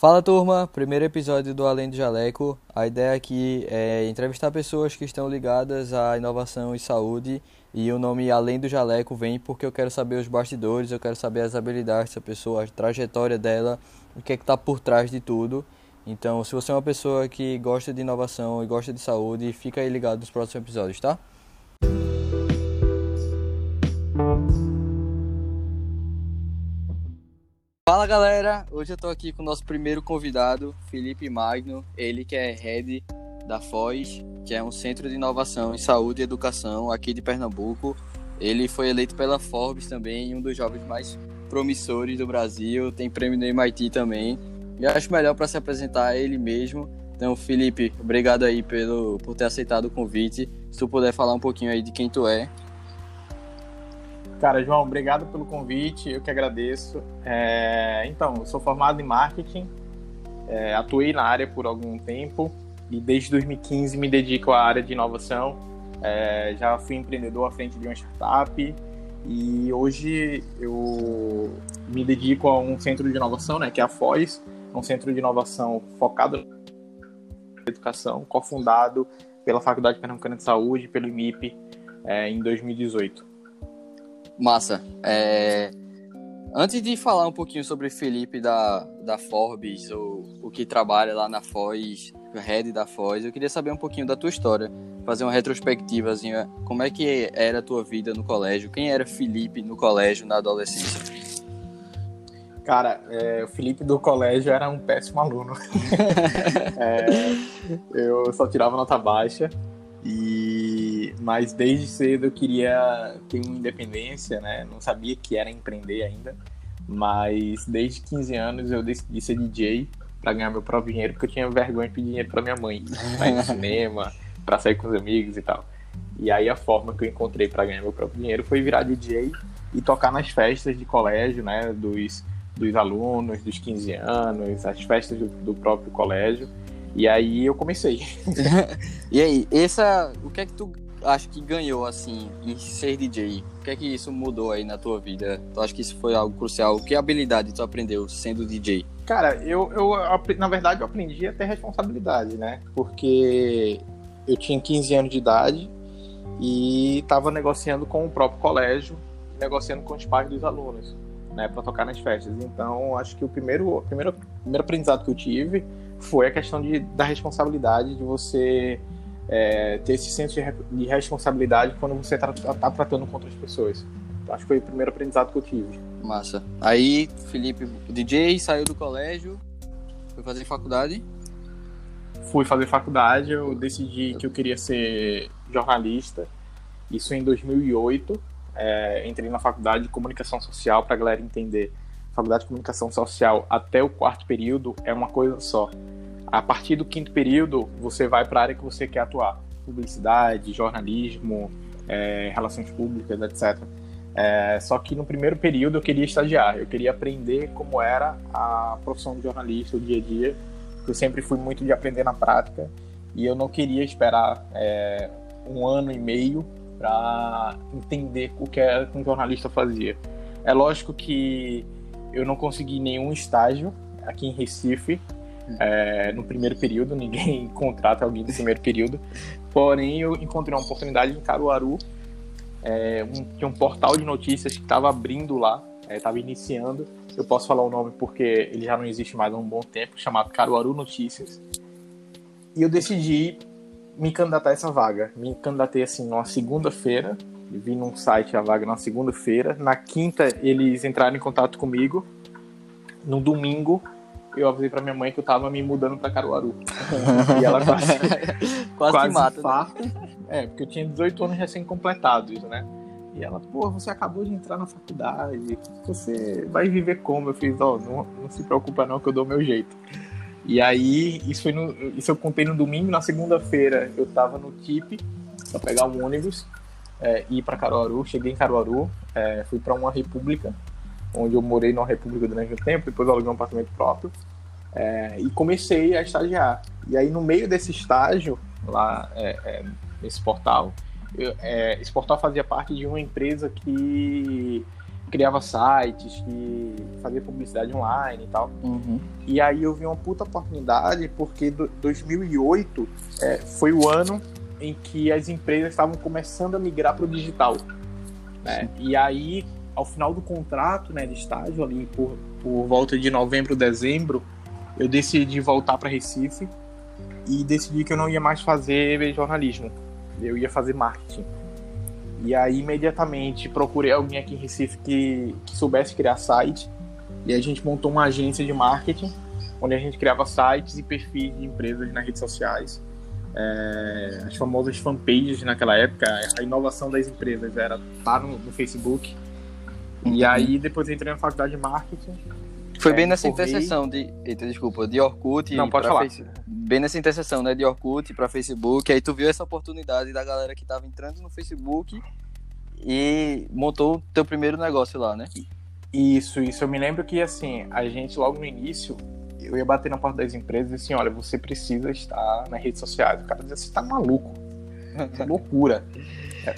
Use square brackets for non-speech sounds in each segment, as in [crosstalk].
Fala turma, primeiro episódio do Além do Jaleco. A ideia aqui é entrevistar pessoas que estão ligadas à inovação e saúde. E o nome Além do Jaleco vem porque eu quero saber os bastidores, eu quero saber as habilidades dessa pessoa, a trajetória dela, o que é que está por trás de tudo. Então, se você é uma pessoa que gosta de inovação e gosta de saúde, fica aí ligado nos próximos episódios, tá? Fala galera, hoje eu tô aqui com o nosso primeiro convidado, Felipe Magno, ele que é head da FOZ, que é um centro de inovação em saúde e educação aqui de Pernambuco. Ele foi eleito pela Forbes também, um dos jovens mais promissores do Brasil, tem prêmio no MIT também. E acho melhor para se apresentar ele mesmo. Então, Felipe, obrigado aí pelo, por ter aceitado o convite. Se tu puder falar um pouquinho aí de quem tu é. Cara, João, obrigado pelo convite, eu que agradeço. É, então, eu sou formado em marketing, é, atuei na área por algum tempo e desde 2015 me dedico à área de inovação. É, já fui empreendedor à frente de uma startup e hoje eu me dedico a um centro de inovação, né, que é a FOZ, um centro de inovação focado na educação, cofundado pela Faculdade Pernambucana de Saúde, pelo IMIP, é, em 2018. Massa. É... Antes de falar um pouquinho sobre Felipe da, da Forbes, ou o que trabalha lá na Foz, head da Foz, eu queria saber um pouquinho da tua história, fazer uma retrospectivazinha. Como é que era a tua vida no colégio? Quem era Felipe no colégio, na adolescência? Cara, é, o Felipe do colégio era um péssimo aluno. [laughs] é, eu só tirava nota baixa e mas desde cedo eu queria ter uma independência, né? Não sabia que era empreender ainda, mas desde 15 anos eu decidi ser DJ para ganhar meu próprio dinheiro, porque eu tinha vergonha de pedir dinheiro para minha mãe, pra ir no [laughs] cinema, para sair com os amigos e tal. E aí a forma que eu encontrei para ganhar meu próprio dinheiro foi virar DJ e tocar nas festas de colégio, né, dos dos alunos, dos 15 anos, as festas do, do próprio colégio. E aí eu comecei. [laughs] e aí, essa, o que é que tu acha que ganhou assim em ser DJ? O que é que isso mudou aí na tua vida? Tu acha que isso foi algo crucial? Que habilidade tu aprendeu sendo DJ? Cara, eu, eu na verdade eu aprendi a ter responsabilidade, né? Porque eu tinha 15 anos de idade e estava negociando com o próprio colégio, negociando com os pais dos alunos, né, para tocar nas festas. Então, acho que o primeiro, primeiro, primeiro aprendizado que eu tive foi a questão de, da responsabilidade, de você é, ter esse senso de, de, responsabilidade quando você está tá tratando com outras pessoas. Então, acho que foi o primeiro aprendizado que eu tive. Massa. Aí, Felipe, DJ, saiu do colégio, foi fazer faculdade? Fui fazer faculdade, eu decidi que eu queria ser jornalista, isso em 2008. É, entrei na faculdade de comunicação social para a galera entender faculdade de comunicação social até o quarto período é uma coisa só. A partir do quinto período, você vai para a área que você quer atuar: publicidade, jornalismo, é, relações públicas, etc. É, só que no primeiro período eu queria estagiar, eu queria aprender como era a profissão de jornalista, o dia a dia. Eu sempre fui muito de aprender na prática e eu não queria esperar é, um ano e meio para entender o que, é, que um jornalista fazia. É lógico que eu não consegui nenhum estágio aqui em Recife. É, no primeiro período, ninguém [laughs] contrata alguém do primeiro período. Porém, eu encontrei uma oportunidade em Caruaru, é, um, tinha um portal de notícias que estava abrindo lá, estava é, iniciando. Eu posso falar o nome porque ele já não existe mais há um bom tempo, chamado Caruaru Notícias. E eu decidi me candidatar a essa vaga. Me candidatei assim numa segunda-feira, vi num site a vaga na segunda-feira. Na quinta, eles entraram em contato comigo. No domingo, eu avisei pra minha mãe que eu tava me mudando pra Caruaru. [laughs] e ela quase, [laughs] quase, quase mata. Infarto. Né? É, porque eu tinha 18 anos recém-completados, né? E ela, pô, você acabou de entrar na faculdade, você vai viver como? Eu fiz, ó, oh, não, não se preocupa não que eu dou o meu jeito. E aí, isso, foi no, isso eu contei no domingo, na segunda-feira eu tava no TIP, pra pegar um ônibus, é, ir para Caruaru. Cheguei em Caruaru, é, fui para uma república, onde eu morei numa república durante um tempo, depois aluguei um apartamento próprio. É, e comecei a estagiar. E aí, no meio desse estágio, lá é, é, nesse portal, eu, é, esse portal fazia parte de uma empresa que criava sites, que fazia publicidade online e tal. Uhum. E aí eu vi uma puta oportunidade porque do, 2008 é, foi o ano em que as empresas estavam começando a migrar para o digital. Né? E aí, ao final do contrato né, de estágio, ali por, por volta de novembro, dezembro, eu decidi voltar para Recife e decidi que eu não ia mais fazer jornalismo, eu ia fazer marketing. E aí, imediatamente, procurei alguém aqui em Recife que, que soubesse criar site. E a gente montou uma agência de marketing, onde a gente criava sites e perfis de empresas nas redes sociais. É, as famosas fanpages naquela época, a inovação das empresas era estar no, no Facebook. Uhum. E aí, depois entrei na faculdade de marketing. Foi é, bem nessa formei... interseção de. Eita, desculpa, de Orkut. Não, pode falar. Face... Bem nessa interseção, né? De Orkut para Facebook. Aí tu viu essa oportunidade da galera que tava entrando no Facebook e montou o teu primeiro negócio lá, né? Isso, isso. Eu me lembro que, assim, a gente logo no início, eu ia bater na porta das empresas e assim, olha, você precisa estar nas redes sociais. O cara dizia, você tá maluco. Que [laughs] loucura.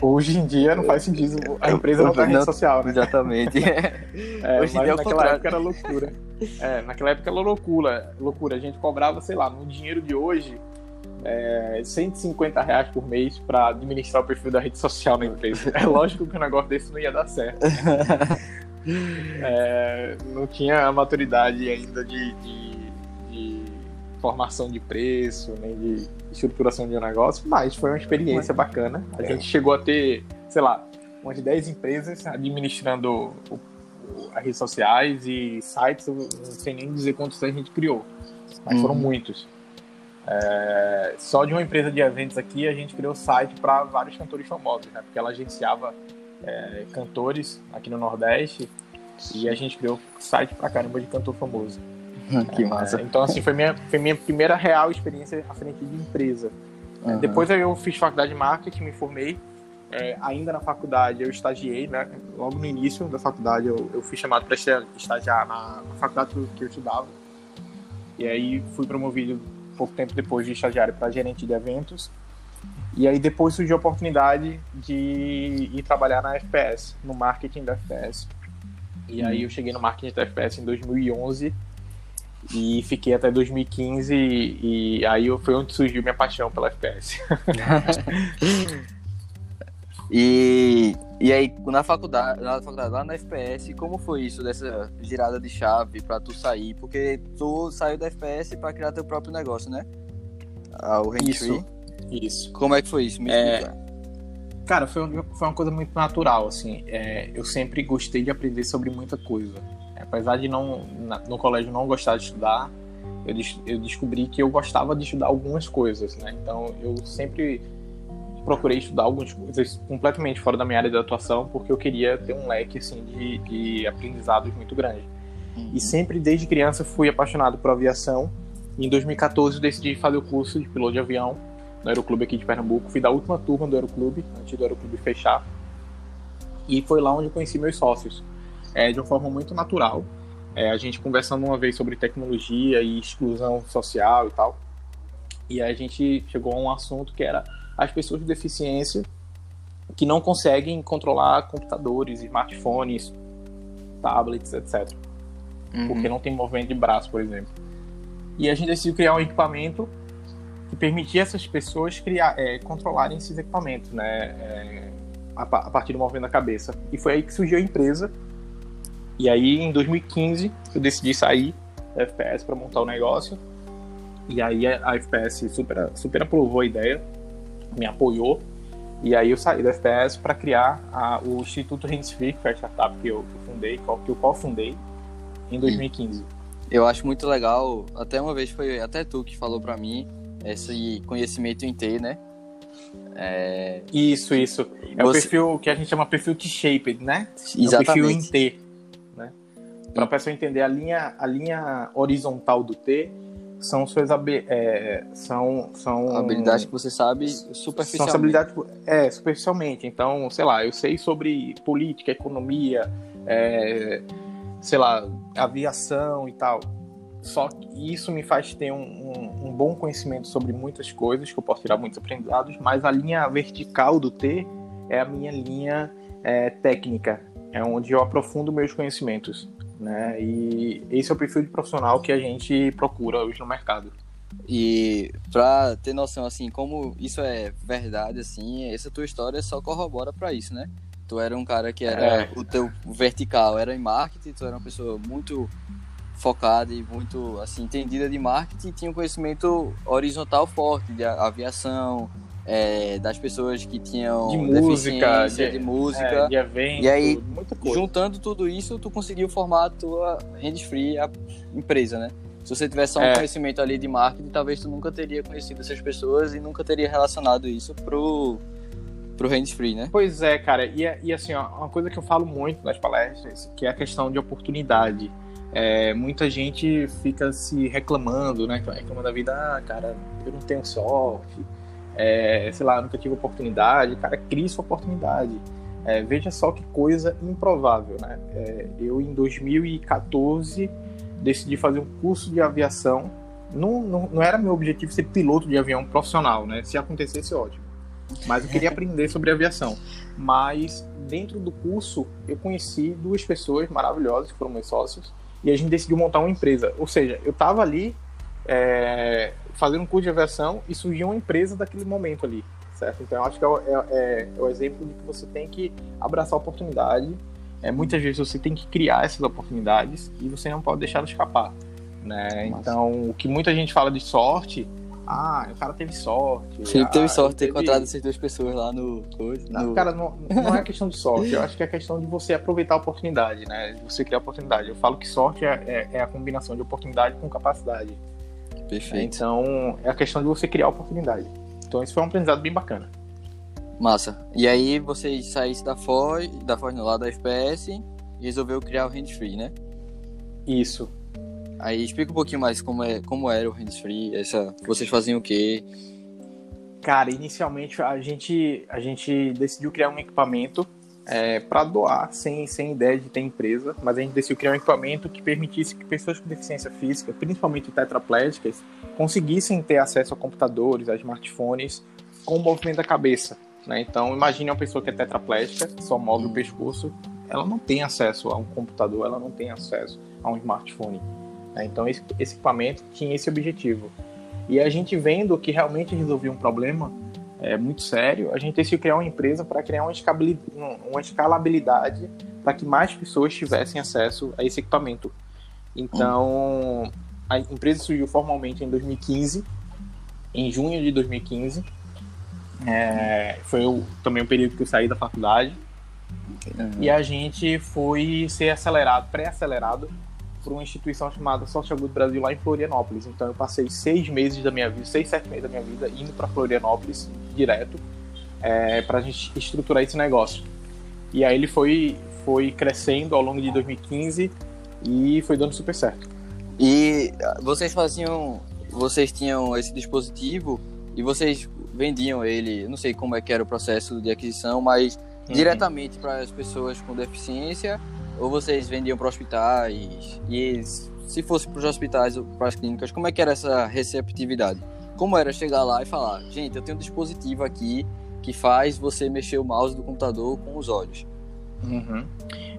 Hoje em dia não faz sentido, a empresa não tá na rede social, né? Exatamente. [laughs] é, Hoje em dia é naquela época era loucura. [laughs] É, naquela época era loucura, loucura. A gente cobrava, sei lá, no dinheiro de hoje, é, 150 reais por mês para administrar o perfil da rede social na empresa. É lógico que um negócio desse não ia dar certo. [laughs] é, não tinha a maturidade ainda de, de, formação de preço, nem de estruturação de um negócio, mas foi uma experiência bacana. A gente chegou a ter, sei lá, umas 10 empresas administrando o, as redes sociais e sites, eu não sei nem dizer quantos a gente criou, mas uhum. foram muitos. É, só de uma empresa de eventos aqui, a gente criou site para vários cantores famosos, né? Porque ela agenciava é, cantores aqui no Nordeste e a gente criou site pra caramba de cantor famoso. [laughs] que massa. É, então, assim, foi minha, foi minha primeira real experiência à frente de empresa. Uhum. Depois eu fiz faculdade de marketing, me formei. É, ainda na faculdade eu estagiei, né? Logo no início da faculdade eu, eu fui chamado para estagiar na, na faculdade que eu estudava. E aí fui promovido pouco tempo depois de estagiário para gerente de eventos. E aí depois surgiu a oportunidade de ir trabalhar na FPS, no marketing da FPS. E aí eu cheguei no marketing da FPS em 2011 e fiquei até 2015 e, e aí foi onde surgiu minha paixão pela FPS. [laughs] e, e aí na faculdade, na faculdade, lá na FPS, como foi isso dessa girada de chave para tu sair? Porque tu saiu da FPS para criar teu próprio negócio, né? Ah, o Isso. Isso. Como é que foi isso? Me é... Cara, foi, foi uma coisa muito natural, assim. É, eu sempre gostei de aprender sobre muita coisa. Apesar de não na, no colégio não gostar de estudar, eu, eu descobri que eu gostava de estudar algumas coisas, né? Então eu sempre procurei estudar algumas coisas completamente fora da minha área de atuação, porque eu queria ter um leque assim de, de aprendizados muito grande. Uhum. E sempre desde criança fui apaixonado por aviação. Em 2014 eu decidi fazer o curso de piloto de avião no Aeroclube aqui de Pernambuco. Fui da última turma do Aeroclube, antes do Aeroclube fechar. E foi lá onde eu conheci meus sócios. É, de uma forma muito natural. É, a gente conversando uma vez sobre tecnologia e exclusão social e tal. E a gente chegou a um assunto que era as pessoas de deficiência que não conseguem controlar computadores, smartphones, tablets, etc. Uhum. Porque não tem movimento de braço, por exemplo. E a gente decidiu criar um equipamento que permitia essas pessoas criar, é, controlarem esses equipamentos, né? É, a, a, partir do movimento da cabeça. E foi aí que surgiu a empresa. E aí, em 2015, eu decidi sair da FPS para montar o negócio. E aí a FPS super, super aprovou a ideia, me apoiou. E aí eu saí da FPS para criar a, o Instituto Handsfree, que foi a startup que eu, que eu fundei, que eu cofundei em 2015. Eu acho muito legal, até uma vez foi até tu que falou para mim, esse conhecimento em T, né? É... Isso, isso. É Você... o perfil que a gente chama perfil T-shaped, né? Exatamente. É o perfil em T. Para a pessoa entender a linha, a linha horizontal do T são suas é, são, são habilidades que você sabe superficialmente. São habilidades, é, superficialmente. Então, sei lá, eu sei sobre política, economia, é, sei lá, aviação e tal. Só que isso me faz ter um, um, um, bom conhecimento sobre muitas coisas, que eu posso tirar muitos aprendizados, mas a linha vertical do T é a minha linha é, técnica, é onde eu aprofundo meus conhecimentos, né? E esse é o perfil de profissional que a gente procura hoje no mercado. E pra ter noção, assim, como isso é verdade, assim, essa tua história só corrobora para isso, né? Tu era um cara que era, é. o teu vertical era em marketing, tu era uma pessoa muito focada e muito, assim, entendida de marketing, tinha um conhecimento horizontal forte de aviação, é, das pessoas que tinham de música, de, de música, é, de evento, e aí juntando tudo isso, tu conseguiu formar a tua hands free a empresa, né? Se você tivesse só um é. conhecimento ali de marketing, talvez tu nunca teria conhecido essas pessoas e nunca teria relacionado isso pro pro hands free, né? Pois é, cara. E, e assim, ó, uma coisa que eu falo muito nas palestras, que é a questão de oportunidade. É, muita gente fica se reclamando, né? Reclamando da vida, ah, cara, eu não tenho sorte, é, sei lá, nunca tive oportunidade. Cara, cria sua oportunidade. É, veja só que coisa improvável, né? É, eu, em 2014, decidi fazer um curso de aviação. Não, não, não, era meu objetivo ser piloto de avião profissional, né? Se acontecesse, ótimo. Mas eu queria [laughs] aprender sobre aviação. Mas dentro do curso, eu conheci duas pessoas maravilhosas que foram meus sócios e a gente decidiu montar uma empresa. Ou seja, eu estava ali é, fazendo um curso de aviação e surgiu uma empresa daquele momento ali, certo? Então eu acho que é, é, é, é o exemplo de que você tem que abraçar a oportunidade. É, muitas vezes você tem que criar essas oportunidades e você não pode deixar escapar. Né? Então, o que muita gente fala de sorte, ah, o cara teve sorte. Sim, ah, teve sorte ter teve... encontrado essas duas pessoas lá no. Não, no... cara, não, não é [laughs] questão de sorte. Eu acho que é questão de você aproveitar a oportunidade, né? De você criar a oportunidade. Eu falo que sorte é, é, é a combinação de oportunidade com capacidade. Perfeito. Então, é a questão de você criar oportunidade. Então, isso foi um aprendizado bem bacana. Massa. E aí, vocês saísse da Foz, da Foz no lado da FPS e resolveu criar o Hands Free, né? Isso. Aí, explica um pouquinho mais como, é, como era o Hands Free, essa, vocês faziam o quê? Cara, inicialmente a gente, a gente decidiu criar um equipamento é, para doar, sem, sem ideia de ter empresa, mas a gente decidiu criar um equipamento que permitisse que pessoas com deficiência física, principalmente tetraplégicas, conseguissem ter acesso a computadores, a smartphones, com o movimento da cabeça. Né? Então, imagine uma pessoa que é tetraplégica, só move o pescoço, ela não tem acesso a um computador, ela não tem acesso a um smartphone. Né? Então, esse, esse equipamento tinha esse objetivo. E a gente vendo que realmente resolvia um problema, é, muito sério, a gente decidiu criar uma empresa para criar uma, uma escalabilidade para que mais pessoas tivessem acesso a esse equipamento. Então, a empresa surgiu formalmente em 2015, em junho de 2015. É, foi o, também o período que eu saí da faculdade. Uhum. E a gente foi ser acelerado, pré-acelerado por uma instituição chamada Social Good Brasil lá em Florianópolis. Então eu passei seis meses da minha vida, seis, sete meses da minha vida indo para Florianópolis direto é, para a gente estruturar esse negócio. E aí ele foi, foi crescendo ao longo de 2015 e foi dando super certo. E vocês faziam, vocês tinham esse dispositivo e vocês vendiam ele, não sei como é que era o processo de aquisição, mas uhum. diretamente para as pessoas com deficiência ou vocês vendiam para hospitais? E se fosse para os hospitais ou para as clínicas, como é que era essa receptividade? Como era chegar lá e falar, gente, eu tenho um dispositivo aqui que faz você mexer o mouse do computador com os olhos? Uhum.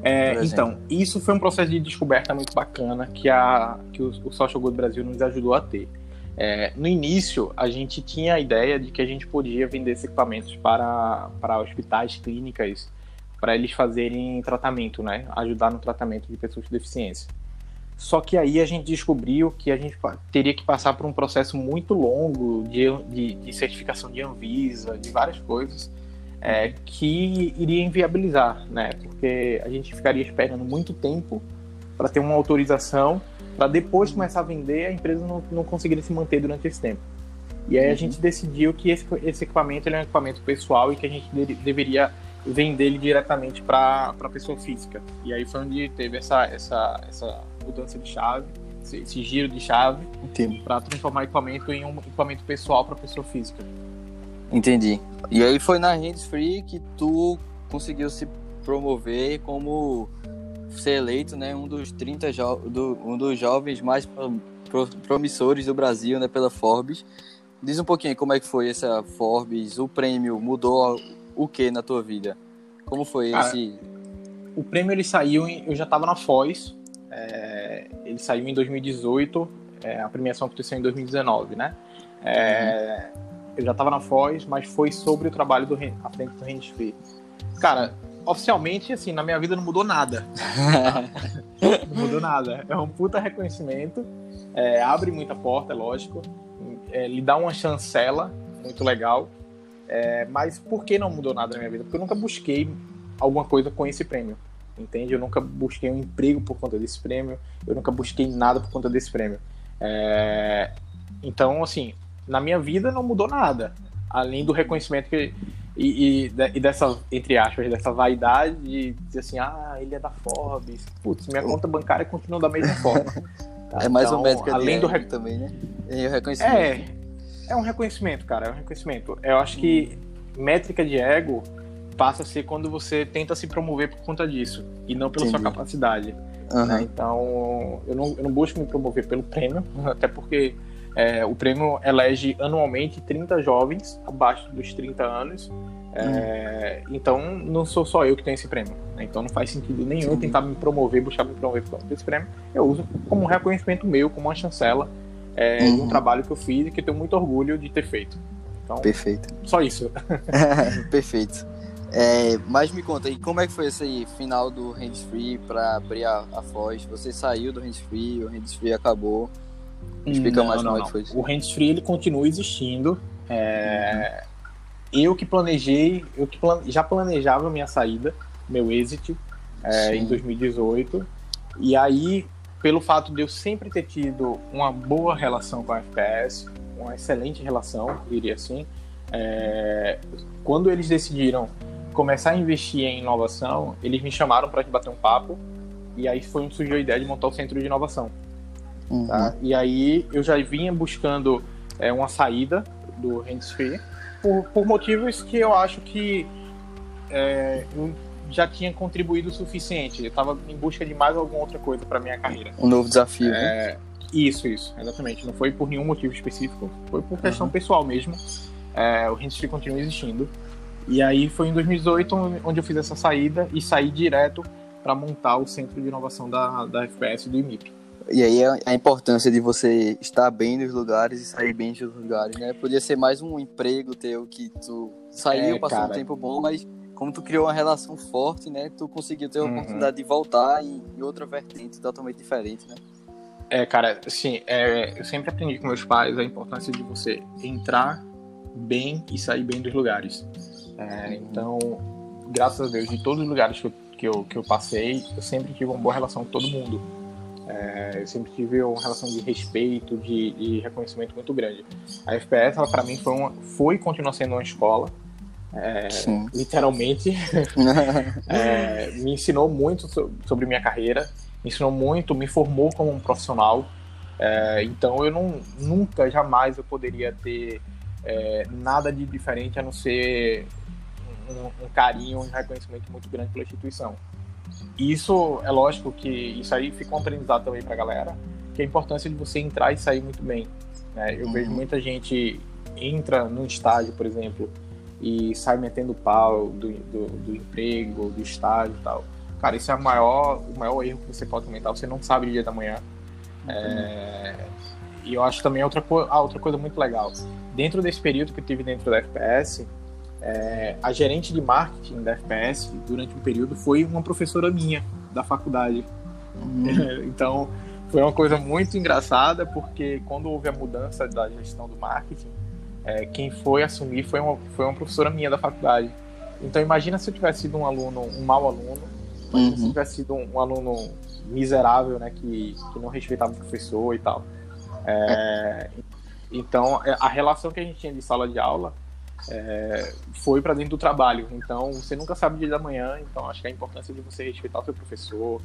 É, então, isso foi um processo de descoberta muito bacana que, a, que o, o Social Good Brasil nos ajudou a ter. É, no início, a gente tinha a ideia de que a gente podia vender esses equipamentos para, para hospitais, clínicas, para eles fazerem tratamento, né? Ajudar no tratamento de pessoas com deficiência. Só que aí a gente descobriu que a gente teria que passar por um processo muito longo de, de, de certificação de Anvisa, de várias coisas, é, que iria inviabilizar, né? Porque a gente ficaria esperando muito tempo para ter uma autorização, para depois começar a vender, a empresa não, não conseguiria se manter durante esse tempo. E aí a uhum. gente decidiu que esse, esse equipamento é um equipamento pessoal e que a gente de, deveria vender ele diretamente para a pessoa física. E aí foi onde teve essa, essa, essa mudança de chave, esse, esse giro de chave, para transformar o equipamento em um equipamento pessoal para pessoa física. Entendi. E aí foi na Hands Free que tu conseguiu se promover como ser eleito, né, um dos 30 do, um dos jovens mais pro, promissores do Brasil, né, pela Forbes. Diz um pouquinho como é que foi essa Forbes, o prêmio mudou o que na tua vida? Como foi esse. o prêmio ele saiu, em, eu já estava na Foz, é, ele saiu em 2018, é, a premiação aconteceu em 2019, né? É, eu já estava na Foz, mas foi sobre o trabalho do à frente do Hands Free. Cara, oficialmente, assim, na minha vida não mudou nada. [laughs] não mudou nada. É um puta reconhecimento, é, abre muita porta, é lógico, é, lhe dá uma chancela muito legal. É, mas por que não mudou nada na minha vida? Porque eu nunca busquei alguma coisa com esse prêmio. Entende? Eu nunca busquei um emprego por conta desse prêmio. Eu nunca busquei nada por conta desse prêmio. É, então, assim, na minha vida não mudou nada. Além do reconhecimento que, e, e, e, dessa, entre aspas, dessa vaidade de dizer assim, ah, ele é da Forbes. Putz, minha conta bancária continua da mesma forma. Tá? [laughs] É mais então, um médico além do rec... também, né? E o reconhecimento. É, é um reconhecimento, cara, é um reconhecimento. Eu acho que métrica de ego passa a ser quando você tenta se promover por conta disso e não pela Entendi. sua capacidade. Uhum. Né? Então, eu não, eu não busco me promover pelo prêmio, [laughs] até porque é, o prêmio elege anualmente 30 jovens abaixo dos 30 anos. É, hum. Então, não sou só eu que tenho esse prêmio. Né? Então, não faz sentido nenhum Sim. tentar me promover, buscar me promover por esse prêmio. Eu uso como um reconhecimento meu, como uma chancela é, uhum. de um uhum. trabalho que eu fiz e que eu tenho muito orgulho de ter feito. Então, Perfeito. Só isso. [laughs] [laughs] Perfeito. É, mas me conta aí, como é que foi esse final do Hands Free para abrir a, a Foz? Você saiu do Hands Free, o Hands Free acabou. Explica não, mais não, como não. é que foi isso. O Hands Free ele continua existindo. É... Eu que planejei, eu que plan... já planejava minha saída, meu exit, é, em 2018. E aí, pelo fato de eu sempre ter tido uma boa relação com a FPS, uma excelente relação, diria assim, é... quando eles decidiram começar a investir em inovação, eles me chamaram para bater um papo e aí foi onde surgiu a ideia de montar o centro de inovação. Uhum. Tá? E aí eu já vinha buscando é, uma saída do hands-free por, por, motivos que eu acho que é, já tinha contribuído o suficiente. Eu estava em busca de mais alguma outra coisa para minha carreira. Um novo desafio. É, né? Isso, isso, exatamente. Não foi por nenhum motivo específico, foi por questão uhum. pessoal mesmo. É, o hands-free continua existindo. E aí foi em 2018 onde eu fiz essa saída e saí direto para montar o centro de inovação da, da FPS do IMIP. E aí a importância de você estar bem nos lugares e sair bem dos lugares, né? Podia ser mais um emprego teu que tu saiu, é, passou cara. um tempo bom, mas como tu criou uma relação forte, né? Tu conseguiu ter a uhum. oportunidade de voltar em, em outra vertente totalmente diferente, né? É, cara, assim, é, eu sempre aprendi com meus pais a importância de você entrar bem e sair bem dos lugares. É, então, graças a Deus, de todos os lugares que eu, que eu, que eu passei, eu sempre tive uma boa relação com todo mundo. É, eu sempre tive uma relação de respeito, de, de reconhecimento muito grande. A FPS, ela para mim foi, uma, foi e continua sendo uma escola. É, literalmente [laughs] é, me ensinou muito sobre minha carreira, me ensinou muito, me formou como um profissional. É, então eu não, nunca, jamais eu poderia ter é, nada de diferente a não ser um, um carinho, um reconhecimento muito grande pela instituição. Isso é lógico que isso aí fica um aprendizado também para a galera, que é a importância de você entrar e sair muito bem. Né? Eu uhum. vejo muita gente entra num estágio, por exemplo, e sai metendo pau do, do, do emprego, do estágio e tal. Cara, isso é o maior, o maior erro que você pode comentar. Você não sabe o dia da manhã. É... E eu acho também outra, co... ah, outra coisa muito legal. Dentro desse período que eu tive dentro da FPS, é, a gerente de marketing da FPS, durante um período, foi uma professora minha da faculdade. Uhum. [laughs] então, foi uma coisa muito engraçada, porque quando houve a mudança da gestão do marketing, é, quem foi assumir foi uma, foi uma professora minha da faculdade. Então, imagina se eu tivesse sido um aluno, um mau aluno, uhum. se eu uhum. tivesse sido um, um, aluno miserável, né, que, que não respeitava o professor e tal. É, então, a relação que a gente tinha de sala de aula é, foi para dentro do trabalho. Então, você nunca sabe o dia da manhã. Então, acho que a importância de você respeitar o seu professor,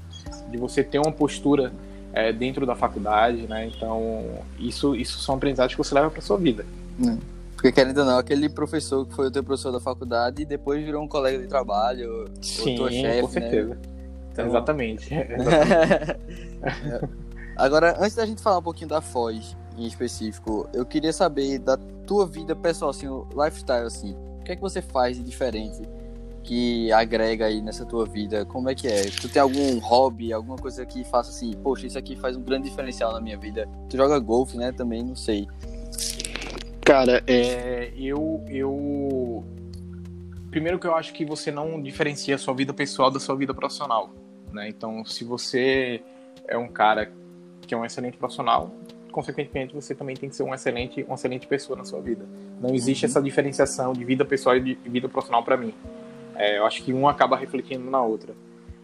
de você ter uma postura é, dentro da faculdade, né? Então, isso, isso são aprendizados que você leva para sua vida. É. Porque, querendo ou não, aquele professor que foi o teu professor da faculdade e depois virou um colega de trabalho, Sim, ou tua chefe, com né? certeza. Né? Então... Exatamente. [laughs] Exatamente. Agora, antes da gente falar um pouquinho da Foz, em específico, eu queria saber da tua vida pessoal, assim, o lifestyle, assim. O que é que você faz de diferente que agrega aí nessa tua vida? Como é que é? Tu tem algum hobby, alguma coisa que faça assim, poxa, isso aqui faz um grande diferencial na minha vida? Tu joga golfe, né? Também, não sei. Cara, é, eu, eu. Primeiro que eu acho que você não diferencia a sua vida pessoal da sua vida profissional. Né? Então, se você é um cara que é um excelente profissional, consequentemente você também tem que ser um excelente, uma excelente pessoa na sua vida. Não existe uhum. essa diferenciação de vida pessoal e de vida profissional para mim. É, eu acho que um acaba refletindo na outra.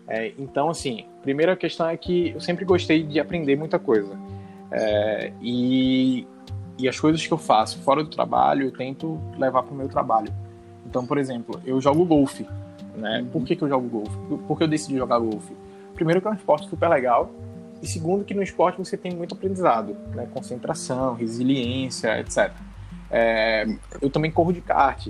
É, então, assim, primeira questão é que eu sempre gostei de aprender muita coisa. É, e e as coisas que eu faço fora do trabalho, eu tento levar para o meu trabalho. Então, por exemplo, eu jogo golfe. Né? Uhum. Por que, que eu jogo golfe? Por que eu decidi jogar golfe? Primeiro que é um esporte super legal. E segundo que no esporte você tem muito aprendizado. Né? Concentração, resiliência, etc. É, eu também corro de kart.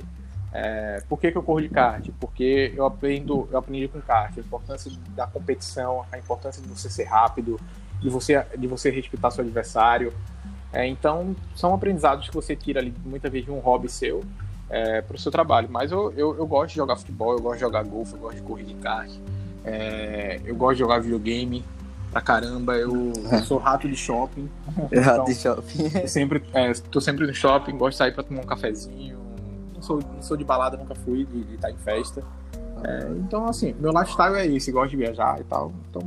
É, por que, que eu corro de kart? Porque eu aprendo, eu aprendi com kart a importância da competição, a importância de você ser rápido, de você, de você respeitar seu adversário, é, então, são aprendizados que você tira ali muitas vezes de um hobby seu é, para o seu trabalho. Mas eu, eu, eu, gosto de jogar futebol, eu gosto de jogar golfe, eu gosto de correr de kart, é, eu gosto de jogar videogame pra caramba. Eu, eu [laughs] sou rato de shopping. É rato de shopping. sempre, é, tô sempre no shopping, gosto de sair para tomar um cafezinho. Não sou, não sou de balada, nunca fui de, de estar em festa. É, então, assim, meu lifestyle é esse, gosto de viajar e tal. Então,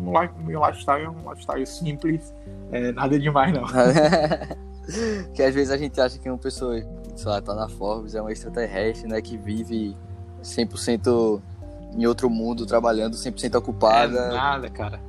meu lifestyle é um lifestyle simples, é, nada demais, não. [laughs] que às vezes a gente acha que uma pessoa, sei lá, tá na Forbes, é uma extraterrestre, né, que vive 100% em outro mundo, trabalhando 100% ocupada. É nada, cara.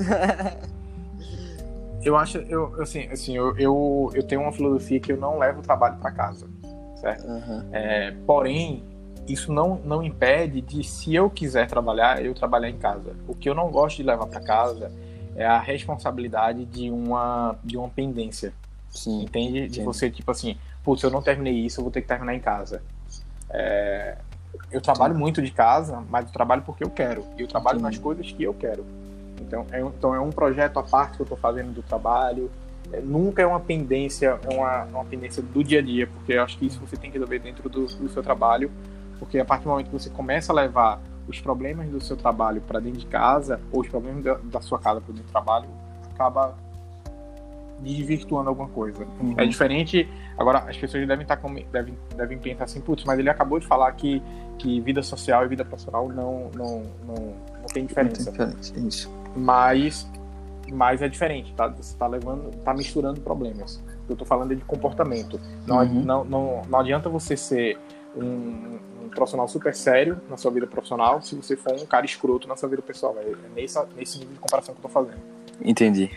eu acho, eu, assim, assim eu, eu, eu tenho uma filosofia que eu não levo o trabalho para casa, certo? Uhum. É, porém, isso não, não impede de, se eu quiser trabalhar, eu trabalhar em casa. O que eu não gosto de levar para casa é a responsabilidade de uma, de uma pendência. Sim. Entende? De você, tipo assim, putz, eu não terminei isso, eu vou ter que terminar em casa. É, eu trabalho Sim. muito de casa, mas eu trabalho porque eu quero. E eu trabalho Sim. nas coisas que eu quero. Então é, então é um projeto à parte que eu estou fazendo do trabalho. É, nunca é uma pendência, é uma, uma pendência do dia a dia, porque eu acho que isso você tem que resolver dentro do, do seu trabalho porque a partir do momento que você começa a levar os problemas do seu trabalho para dentro de casa, ou os problemas da, da sua casa para dentro do trabalho, acaba desvirtuando alguma coisa. Uhum. É diferente. Agora, as pessoas devem, estar tá com, devem, devem pensar assim, putz, mas ele acabou de falar que, que vida social e vida profissional não, não, não, não tem diferença. Não tem isso. Mas, mas é diferente, tá? Você está levando, tá misturando problemas. Eu estou falando é de comportamento. Não, uhum. não, não, não adianta você ser um, um profissional super sério na sua vida profissional se você for um cara escroto na sua vida pessoal. É, é nesse, nesse nível de comparação que eu tô fazendo. Entendi.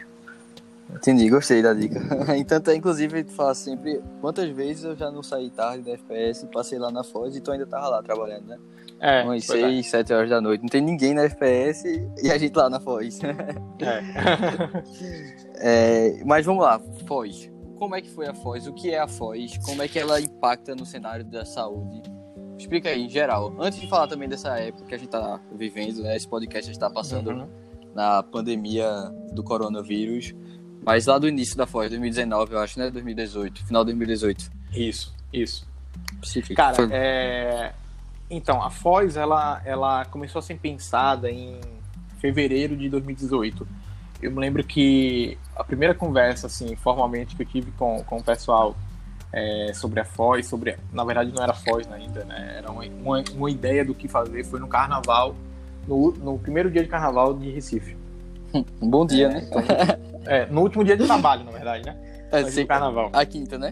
Entendi, gostei da dica. [laughs] então, é, inclusive, tu fala sempre quantas vezes eu já não saí tarde da FPS, passei lá na Foz e tu ainda tava lá trabalhando, né? É. Umas 6, 7 é. horas da noite. Não tem ninguém na FPS e a gente lá na Foz. É. [laughs] é. Mas vamos lá, Foz. Como é que foi a Foz? O que é a Foz? Como é que ela impacta no cenário da saúde? Explica aí, em geral. Antes de falar também dessa época que a gente está vivendo, né? Esse podcast está passando uhum. na pandemia do coronavírus. Mas lá do início da Foz, 2019, eu acho, né? 2018, final de 2018. Isso, isso. Cara, Foi... é... então, a Foz, ela, ela começou a ser pensada em fevereiro de 2018. Eu me lembro que a primeira conversa, assim, formalmente que eu tive com, com o pessoal é, sobre a Foz, sobre. Na verdade não era Foz ainda, né? Era uma, uma, uma, ideia do que fazer. Foi no carnaval, no, no primeiro dia de carnaval de Recife. Um [laughs] bom dia, é, né? Então, é, no último dia de trabalho, na verdade, né? É, sim, carnaval. A quinta, né?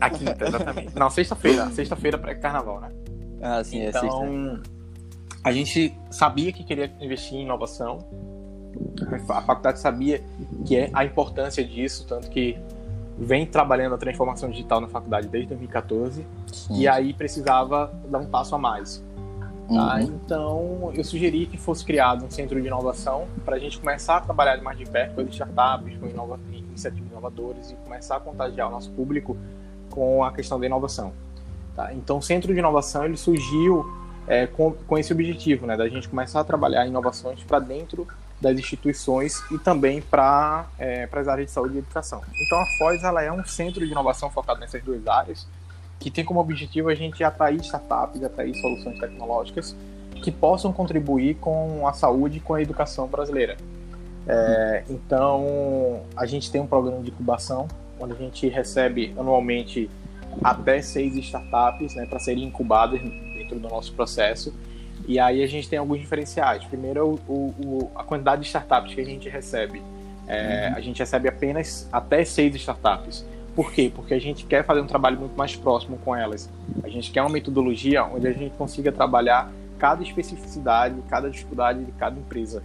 A quinta, exatamente. Não, sexta-feira. Sexta-feira pré-carnaval, né? Ah, sim, então, é sexta. A gente sabia que queria investir em inovação. A faculdade sabia que é a importância disso, tanto que vem trabalhando a transformação digital na faculdade desde 2014 Sim. e aí precisava dar um passo a mais. Tá? Uhum. Então, eu sugeri que fosse criado um centro de inovação para a gente começar a trabalhar mais de perto com as startups, com inova iniciativas inovadoras e começar a contagiar o nosso público com a questão da inovação. Tá? Então, o centro de inovação ele surgiu é, com, com esse objetivo, né, da gente começar a trabalhar inovações para dentro das instituições e também para é, as áreas de saúde e educação. Então a FOS ela é um centro de inovação focado nessas duas áreas, que tem como objetivo a gente atrair startups, atrair soluções tecnológicas que possam contribuir com a saúde e com a educação brasileira. É, então, a gente tem um programa de incubação, onde a gente recebe anualmente até seis startups né, para serem incubadas dentro do nosso processo. E aí a gente tem alguns diferenciais. Primeiro, o, o, a quantidade de startups que a gente recebe. É, uhum. A gente recebe apenas até seis startups. Por quê? Porque a gente quer fazer um trabalho muito mais próximo com elas. A gente quer uma metodologia onde a gente consiga trabalhar cada especificidade, cada dificuldade de cada empresa.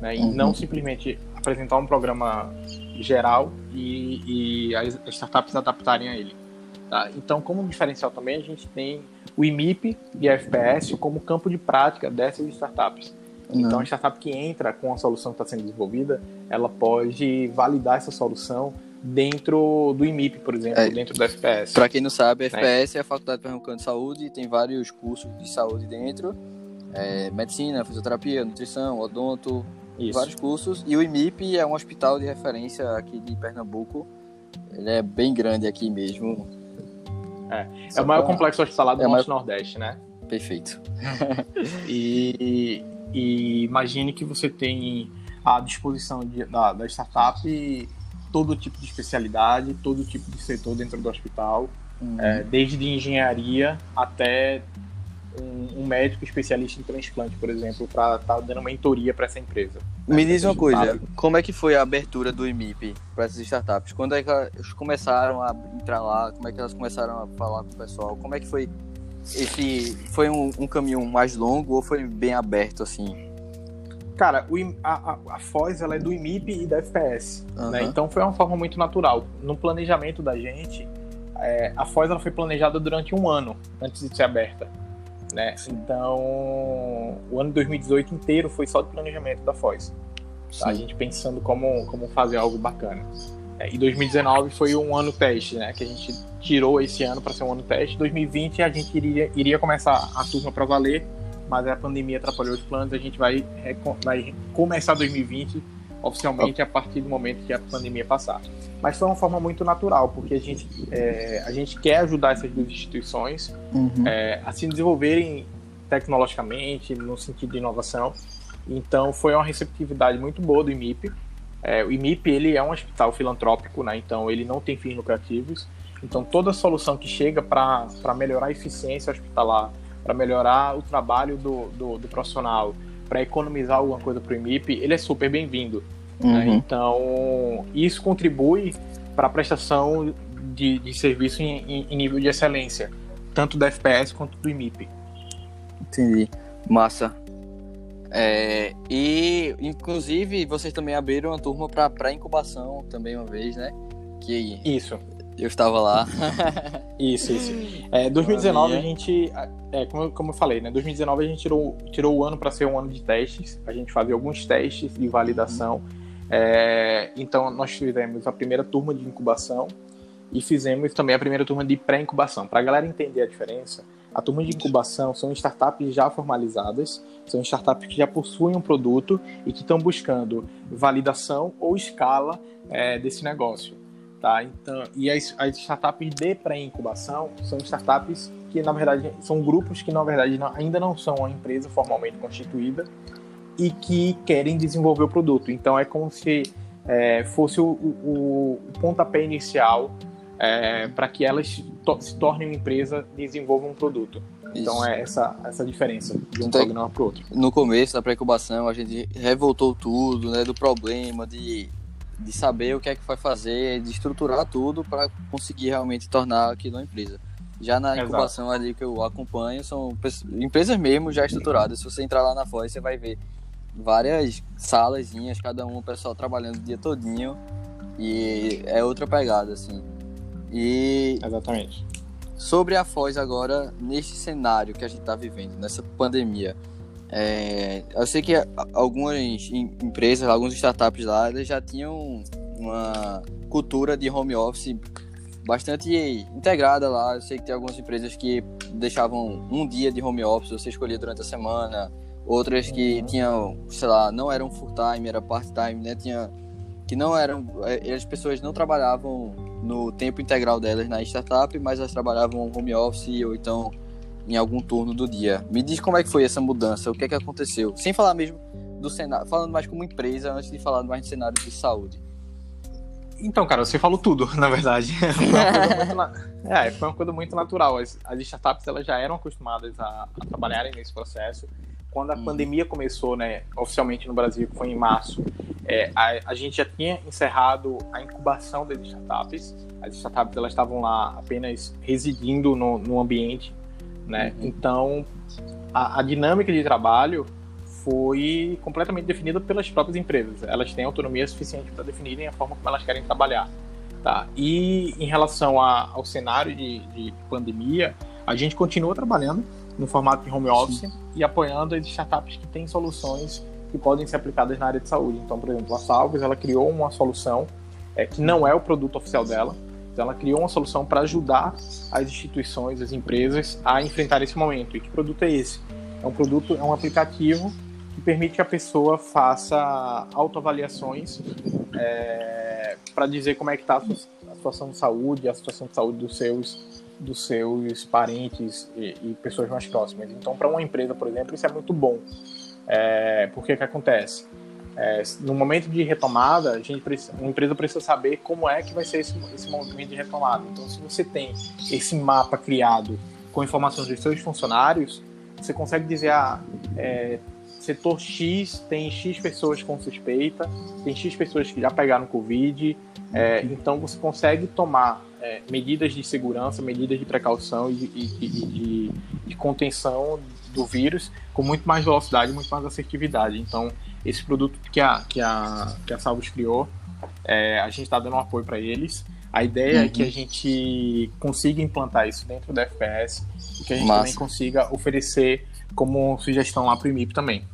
Né? E uhum. não simplesmente apresentar um programa geral e, e as startups adaptarem a ele. Tá? Então, como diferencial também, a gente tem o IMIP e a FPS como campo de prática dessas startups. Não. Então, a startup que entra com a solução que está sendo desenvolvida, ela pode validar essa solução dentro do IMIP, por exemplo, é, dentro do FPS. Para quem não sabe, a FPS né? é a Faculdade Pernambucana de Saúde e tem vários cursos de saúde dentro. É, medicina, fisioterapia, nutrição, odonto, Isso. vários cursos. E o IMIP é um hospital de referência aqui de Pernambuco. Ele é bem grande aqui mesmo. É, é o maior pra... complexo hospitalar do é Norte-Nordeste, maior... né? Perfeito. [laughs] e, e, imagine que você tem à disposição de, da, da startup todo tipo de especialidade, todo tipo de setor dentro do hospital, uhum. é, desde engenharia até um, um, médico especialista em transplante, por exemplo, para estar tá dando mentoria para essa empresa. Me diz uma coisa, como é que foi a abertura do IMIP para essas startups? Quando é que elas começaram a entrar lá? Como é que elas começaram a falar com o pessoal? Como é que foi esse foi um, um caminho mais longo ou foi bem aberto assim? Cara, o, a, a, a Foz ela é do IMIP e da FPS, uhum. né? Então foi uma forma muito natural. No planejamento da gente, é, a Foz ela foi planejada durante um ano antes de ser aberta. Né? Então, o ano de 2018 inteiro foi só de planejamento da Foz. Tá? A gente pensando como, como fazer algo bacana. É, e 2019 foi um ano teste, né? Que a gente tirou esse ano para ser um ano teste. 2020 a gente iria, iria começar a turma para valer mas a pandemia atrapalhou os planos. A gente vai, vai começar 2020 oficialmente a partir do momento que a pandemia passar. Mas foi uma forma muito natural, porque a gente, é, a gente quer ajudar essas duas instituições uhum. é, a se desenvolverem tecnologicamente, no sentido de inovação. Então foi uma receptividade muito boa do IMIP. É, o IMIP ele é um hospital filantrópico, né? então ele não tem fins lucrativos. Então toda solução que chega para melhorar a eficiência hospitalar, para melhorar o trabalho do, do, do profissional, para economizar alguma coisa para o IMIP, ele é super bem-vindo. Né? Uhum. Né? Então, isso contribui para a prestação de, de serviço em, em, nível de excelência, tanto da FPS quanto do IMIP. Entendi. Massa. É, e, inclusive, vocês também abriram uma turma para pré-incubação também uma vez, né? Que Isso. Eu estava lá. [laughs] isso, isso. É, 2019 a gente, é, como, como eu falei, né? 2019 a gente tirou, tirou o ano para ser um ano de testes. A gente fazia alguns testes de validação. É, então nós fizemos a primeira turma de incubação e fizemos também a primeira turma de pré-incubação. Para a galera entender a diferença, a turma de incubação são startups já formalizadas, são startups que já possuem um produto e que estão buscando validação ou escala é, desse negócio. Tá? Então, e as, as startups de pré-incubação são startups que, na verdade, são grupos que, na verdade, não, ainda não são uma empresa formalmente constituída e que querem desenvolver o produto. Então, é como se é, fosse o, o, o, pontapé inicial é, para que elas to se tornem uma empresa e desenvolvam um produto. Então, Isso. É essa, essa diferença de um então, programa para outro. No começo da pré-incubação, a gente revoltou tudo, né, do problema de de saber o que é que vai fazer, de estruturar tudo para conseguir realmente tornar aquilo uma empresa. Já na incubação Exato. ali que eu acompanho, são empresas mesmo já estruturadas. Se você entrar lá na Foz, você vai ver várias salazinhas, cada um o pessoal trabalhando o dia todinho e é outra pegada assim. E Exatamente. Sobre a Foz agora, neste cenário que a gente está vivendo, nessa pandemia, é, eu sei que algumas empresas, alguns startups lá, já tinham uma cultura de home office bastante integrada lá. Eu sei que tem algumas empresas que deixavam um dia de home office, você escolhia durante a semana, outras que uhum. tinham, sei lá, não eram full time, era part time, né? Tinha que não eram, é, as pessoas não trabalhavam no tempo integral delas na startup, mas elas trabalhavam home office ou então em algum turno do dia. Me diz como é que foi essa mudança, o que é que aconteceu? Sem falar mesmo do cenário, falando mais como empresa, antes de falar mais do cenário de saúde. Então, cara, você falou tudo, [laughs] na verdade. foi, uma [laughs] muito, é, foi uma coisa muito natural. As, as startups elas já eram acostumadas a, a trabalharem nesse processo. Quando a hum. pandemia começou, né, oficialmente no Brasil, que foi em março, é, a, a, gente já tinha encerrado a incubação das startups. As startups elas estavam lá apenas residindo no, no ambiente, né? Uhum. Então, a, a dinâmica de trabalho foi completamente definida pelas próprias empresas. Elas têm autonomia suficiente para definirem a forma como elas querem trabalhar. Tá? E em relação a, ao cenário de, de, pandemia, a gente continua trabalhando no formato de home office Sim. E apoiando as startups que têm soluções que podem ser aplicadas na área de saúde. Então, por exemplo, a Salves ela criou uma solução é, que não é o produto oficial dela, então ela criou uma solução para ajudar as instituições, as empresas a enfrentar esse momento. E que produto é esse? É um produto, é um aplicativo que permite que a pessoa faça autoavaliações é, para dizer como é que está a situação de saúde, a situação de saúde dos seus dos seus parentes e, e pessoas mais próximas. Então, para uma empresa, por exemplo, isso é muito bom. É, porque que acontece? É, no momento de retomada, a gente precisa, uma empresa precisa saber como é que vai ser esse, esse movimento de retomada. Então, se você tem esse mapa criado com informações dos seus funcionários, você consegue dizer, ah, é, setor X tem X pessoas com suspeita, tem X pessoas que já pegaram Covid, é, então você consegue tomar é, medidas de segurança, medidas de precaução e, e, e de, de, contenção do vírus com muito mais velocidade, muito mais assertividade. Então, esse produto que a, que a, que a Salvos criou, é, a gente está dando um apoio para eles. A ideia uhum. é que a uhum. gente consiga implantar isso dentro da FPS e que a gente Massa. também consiga oferecer como sugestão lá para o IMIP também.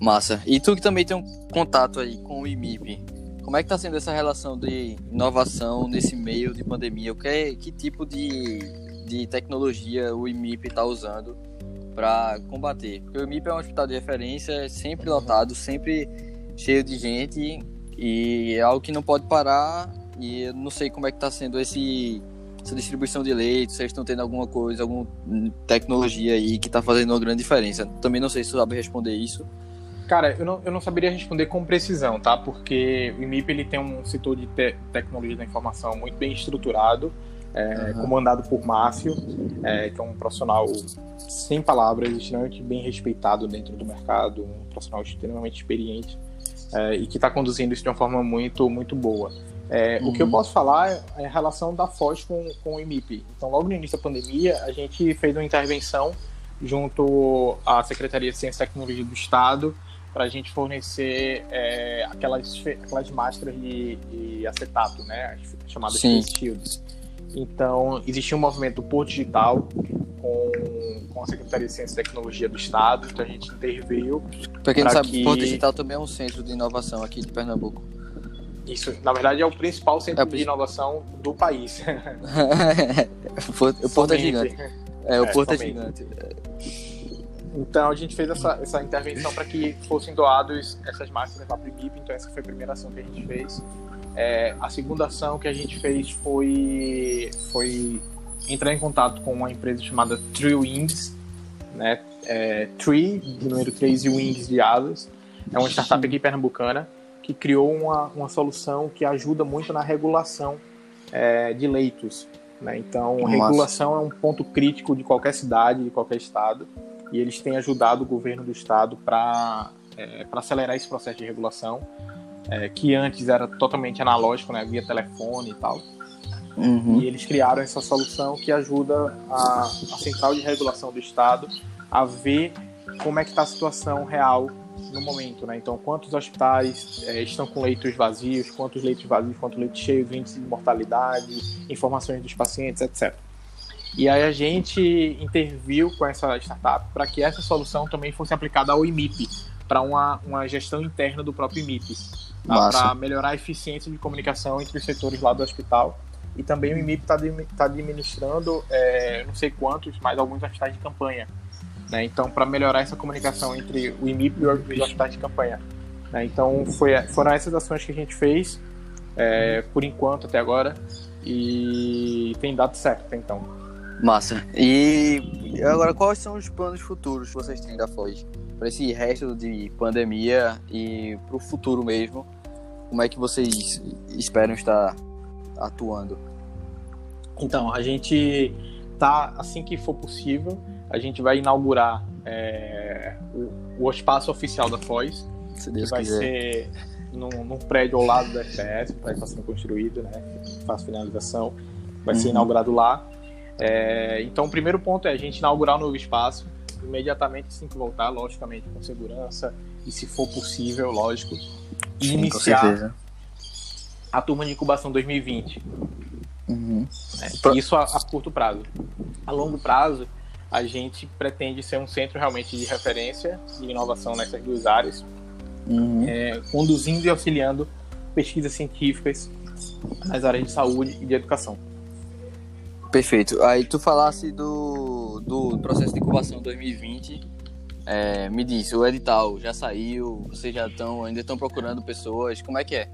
Massa. E tu que também tem um contato aí com o IMIP, como é que está sendo essa relação de inovação nesse meio de pandemia? O que, é, que tipo de, de tecnologia o IMIP está usando para combater? Porque o IMIP é um hospital de referência, sempre lotado, sempre cheio de gente e é algo que não pode parar e eu não sei como é que está sendo esse essa distribuição de leitos, vocês estão tendo alguma coisa, alguma tecnologia aí que está fazendo uma grande diferença. Também não sei se sabe responder isso. Cara, eu não, eu não saberia responder com precisão, tá? Porque o IMIP ele tem um setor de te tecnologia da informação muito bem estruturado, é, uhum. comandado por Márcio, é, que é um profissional sem palavras, extremamente bem respeitado dentro do mercado, um profissional extremamente experiente é, e que está conduzindo isso de uma forma muito, muito boa. Uhum. O que eu uhum. posso falar é a relação da Foz com, com o IMIP. Então, logo no início da pandemia, a gente fez uma intervenção junto à Secretaria de Ciência e Tecnologia do Estado para a gente fornecer é, aquelas, aquelas máscaras de, de acetato, né? Chamadas face shields. Então, existia um movimento por digital com, com a Secretaria de Ciência e Tecnologia do Estado, então a gente interveio. Para quem não sabe, que... Porto Digital também é um centro de inovação aqui de Pernambuco. Isso, na verdade, é o principal centro é de inovação do país. [laughs] o Porto é gigante. É, o é, Porto é gigante. Então a gente fez essa, essa intervenção para que fossem doados essas máscaras para o IMIP, então essa foi a primeira ação que a gente fez. É, a segunda ação que a gente fez foi, foi entrar em contato com uma empresa chamada Tree Wings, né? É, Tree, de número 3 e Wings de asas. É uma startup aqui pernambucana que criou uma, uma solução que ajuda muito na regulação é, de leitos. Né? Então, Nossa. regulação é um ponto crítico de qualquer cidade, de qualquer estado e eles têm ajudado o governo do estado para é, acelerar esse processo de regulação, é, que antes era totalmente analógico, né, via telefone e tal. Uhum. E eles criaram essa solução que ajuda a, a central de regulação do estado a ver como é que está a situação real no momento, né? Então, quantos hospitais é, estão com leitos vazios, quantos leitos vazios, quantos leitos cheios, índice de mortalidade, informações dos pacientes, etc. E aí a gente interviu com essa startup para que essa solução também fosse aplicada ao IMIP, para uma, uma gestão interna do próprio IMIP, tá? para melhorar a eficiência de comunicação entre os setores lá do hospital. E também o IMIP está tá administrando, é, não sei quantos, mas alguns hospitais de campanha. Né? Então, para melhorar essa comunicação entre o IMIP e os hospitais de campanha. Né? Então, foi, foram essas ações que a gente fez, é, por enquanto, até agora, e tem dado certo, então. Massa. E agora, quais são os planos futuros que vocês têm da Foz? Para esse resto de pandemia e para o futuro mesmo, como é que vocês esperam estar atuando? Então, a gente tá, assim que for possível, a gente vai inaugurar é, o, o espaço oficial da Foz, Se Deus que vai quiser. ser num, num prédio ao lado da FPS, o prédio está sendo construído, né? Faz finalização, vai ser Uhum. inaugurado lá. É, então, o primeiro ponto é a gente inaugurar o novo espaço, imediatamente assim que voltar, logicamente com segurança e se for possível, lógico, Sim, iniciar a turma de incubação 2020. Uhum. Pra- Isso a, a curto prazo. A longo prazo, a gente pretende ser um centro realmente de referência e inovação nessas duas áreas, Uhum. é, conduzindo e auxiliando pesquisas científicas nas áreas de saúde e de educação. Perfeito. Aí tu falasse do, do processo de incubação 2020. É, me disse, o edital já saiu, vocês já estão, ainda estão procurando pessoas, como é que é?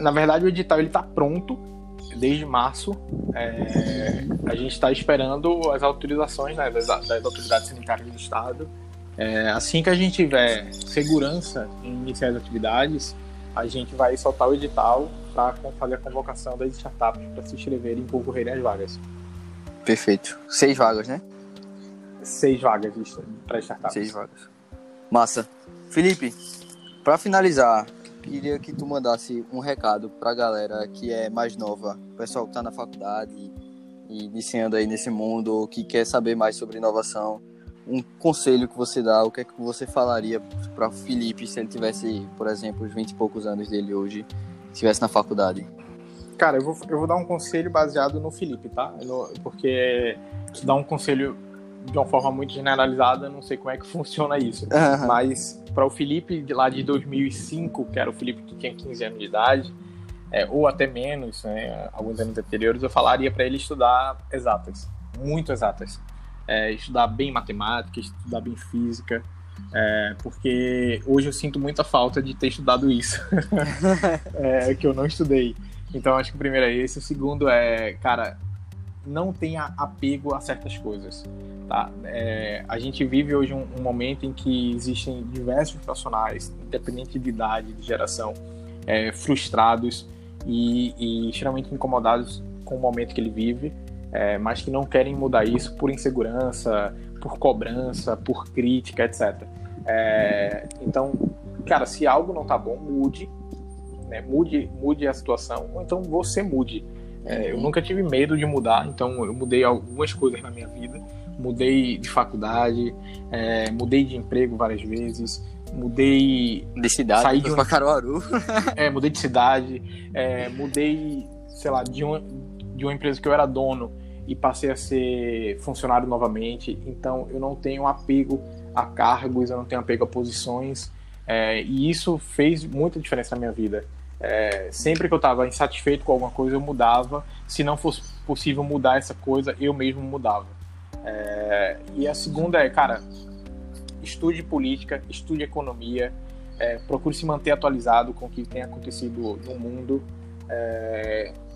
Na verdade, o edital ele está pronto desde março. É, a gente está esperando as autorizações né, das, das autoridades sanitárias do estado. É, assim que a gente tiver segurança em iniciar as atividades, a gente vai soltar o edital para fazer a convocação das startups para se inscreverem e concorrerem às vagas. Perfeito. Seis vagas, né? Seis vagas para startups. Seis vagas. Massa. Felipe, para finalizar, queria que tu mandasse um recado pra galera que é mais nova, o pessoal que tá na faculdade e iniciando aí nesse mundo, ou que quer saber mais sobre inovação. Um conselho que você dá, o que é que você falaria para o Felipe se ele tivesse, por exemplo, os 20 e poucos anos dele hoje, estivesse na faculdade? Cara, eu vou, eu vou dar um conselho baseado no Felipe, tá? No- porque se dar um conselho de uma forma muito generalizada, eu não sei como é que [laughs] funciona isso. Mas para o Felipe de lá de 2005, que era o Felipe que tinha 15 anos de idade, é, ou até menos, né, alguns anos anteriores, eu falaria para ele estudar exatas, muito exatas. É, estudar bem matemática, estudar bem física, é, porque hoje eu sinto muita falta de ter estudado isso, [laughs] é, que eu não estudei. Então acho que o primeiro é esse. O segundo é, cara, não tenha apego a certas coisas. Tá? É, a gente vive hoje um, um momento em que existem diversos profissionais, independente de idade, de geração, é, frustrados e, e extremamente incomodados com o momento que ele vive, é, mas que não querem mudar isso por insegurança, por cobrança, por crítica, etc. É, então, cara, se algo não tá bom, mude, né? mude, mude a situação, ou então você mude. É, eu nunca tive medo de mudar, então eu mudei algumas coisas na minha vida. Mudei de faculdade, é, mudei de emprego várias vezes, mudei, De cidade, Saí de um- Caruaru. [laughs] é, mudei de cidade, é, mudei, sei lá, de, um, de uma empresa que eu era dono e passei a ser funcionário novamente. Então eu não tenho apego a cargos, eu não tenho apego a posições, é, e isso fez muita diferença na minha vida. É, sempre que eu estava insatisfeito com alguma coisa, eu mudava. Se não fosse possível mudar essa coisa, eu mesmo mudava. É, e a segunda é, cara, estude política, estude economia, procure se manter atualizado com o que tem acontecido no mundo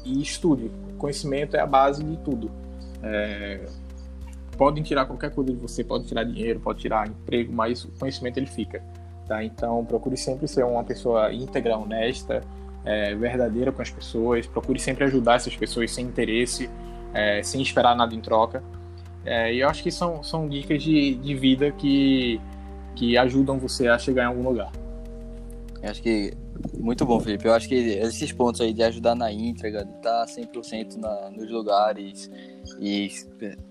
e estude. Conhecimento é a base de tudo. É, podem tirar qualquer coisa de você, pode tirar dinheiro, pode tirar emprego, mas o conhecimento ele fica. Tá? Então procure sempre ser uma pessoa íntegra, honesta, é, verdadeira com as pessoas. Procure sempre ajudar essas pessoas sem interesse, é, sem esperar nada em troca. É, e eu acho que são, são dicas de, de vida que, que ajudam você a chegar em algum lugar. Eu acho que muito bom, Felipe. Eu acho que esses pontos aí de ajudar na entrega, de estar 100% na, nos lugares e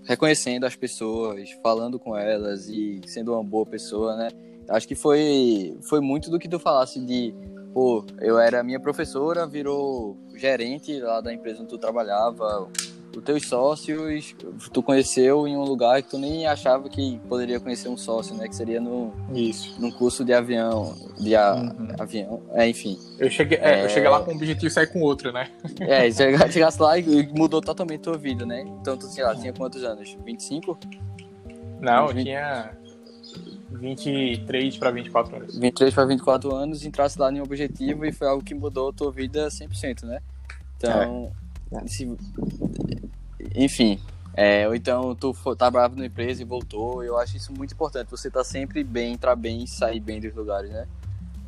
reconhecendo as pessoas, falando com elas e sendo uma boa pessoa, né? Acho que foi, foi muito do que tu falasse de, pô, eu era minha professora, virou gerente lá da empresa onde tu trabalhava, os teus sócios, tu conheceu em um lugar que tu nem achava que poderia conhecer um sócio, né? Que seria no, Isso. num curso de avião, de a- Uhum. avião, é, enfim. Eu cheguei, é, É. eu cheguei lá com o objetivo de sair com outro, né? É, chega- chegasse lá e mudou totalmente tua vida, né? Então, tu, sei lá, tinha quantos anos? 25? Não, eu tinha 23 para 24 anos. 23 para 24 anos, entrasse lá em um objetivo e foi algo que mudou tua vida 100%, né? Então, se- enfim, É, ou então tu tá bravo na empresa e voltou. Eu acho isso muito importante. Você tá sempre bem, entrar bem e sair bem dos lugares, né?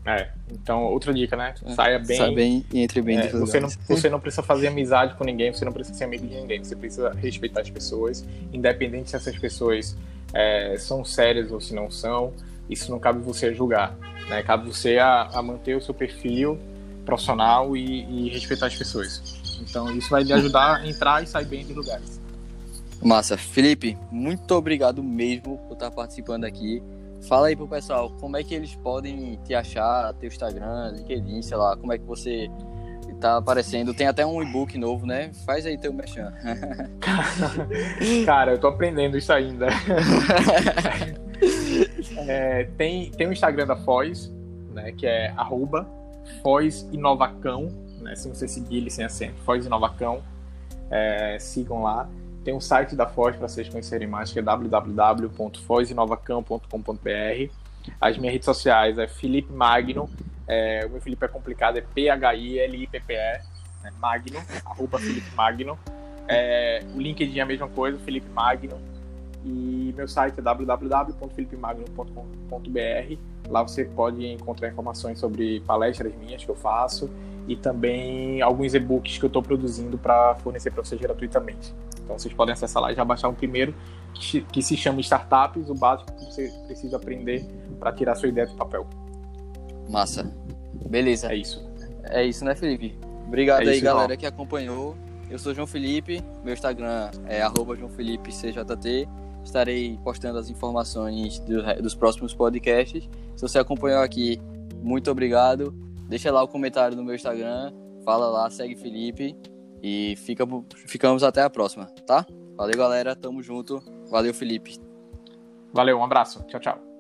É, então outra dica, né? É, Saia bem. Saia bem e entre bem é, dos você lugares. Não, você não precisa fazer amizade com ninguém, você não precisa ser amigo de ninguém. Você precisa respeitar as pessoas, independente se essas pessoas é, são sérias ou se não são. Isso não cabe você julgar. Né? Cabe você a, a manter o seu perfil profissional e, e respeitar as pessoas. Então isso vai lhe ajudar a entrar e sair bem dos lugares. Massa. Felipe, muito obrigado mesmo por estar participando aqui. Fala aí pro pessoal, como é que eles podem te achar, teu Instagram, LinkedIn, sei lá, como é que você tá aparecendo. Tem até um e-book novo, né? Faz aí teu mexão. [laughs] Cara, eu tô aprendendo isso ainda. [laughs] é, tem, tem o Instagram da Foz, né? Que é arroba Foz Inovacão, né? Se você seguir ele sem acento, Foz Inovacão. É, sigam lá. Tem um site da Foz para vocês conhecerem mais, que é www.fozinovacão.com.br. As minhas redes sociais é Felipe Magno. É, o meu Felipe é complicado, é P-H-I-L-I-P-P-E, né? Magno, arroba Felipe Magno. É, o LinkedIn é a mesma coisa, Felipe Magno. E meu site é www.felipemagno.com.br. Lá você pode encontrar informações sobre palestras minhas que eu faço e também alguns e-books que eu estou produzindo para fornecer para vocês gratuitamente. Então vocês podem acessar lá e já baixar um primeiro que, que se chama Startups, o básico que você precisa aprender para tirar sua ideia do papel. Massa. Beleza. É isso. É isso, né, Felipe? Obrigado é aí, galera, que acompanhou. Eu sou João Felipe, meu Instagram é @joãofelipe_cjt. Estarei postando as informações do, dos próximos podcasts. Se você acompanhou aqui, muito obrigado. Deixa lá o comentário no meu Instagram, fala lá, segue Felipe e fica, ficamos até a próxima, tá? Valeu, galera. Tamo junto. Valeu, Felipe. Valeu, um abraço. Tchau, tchau.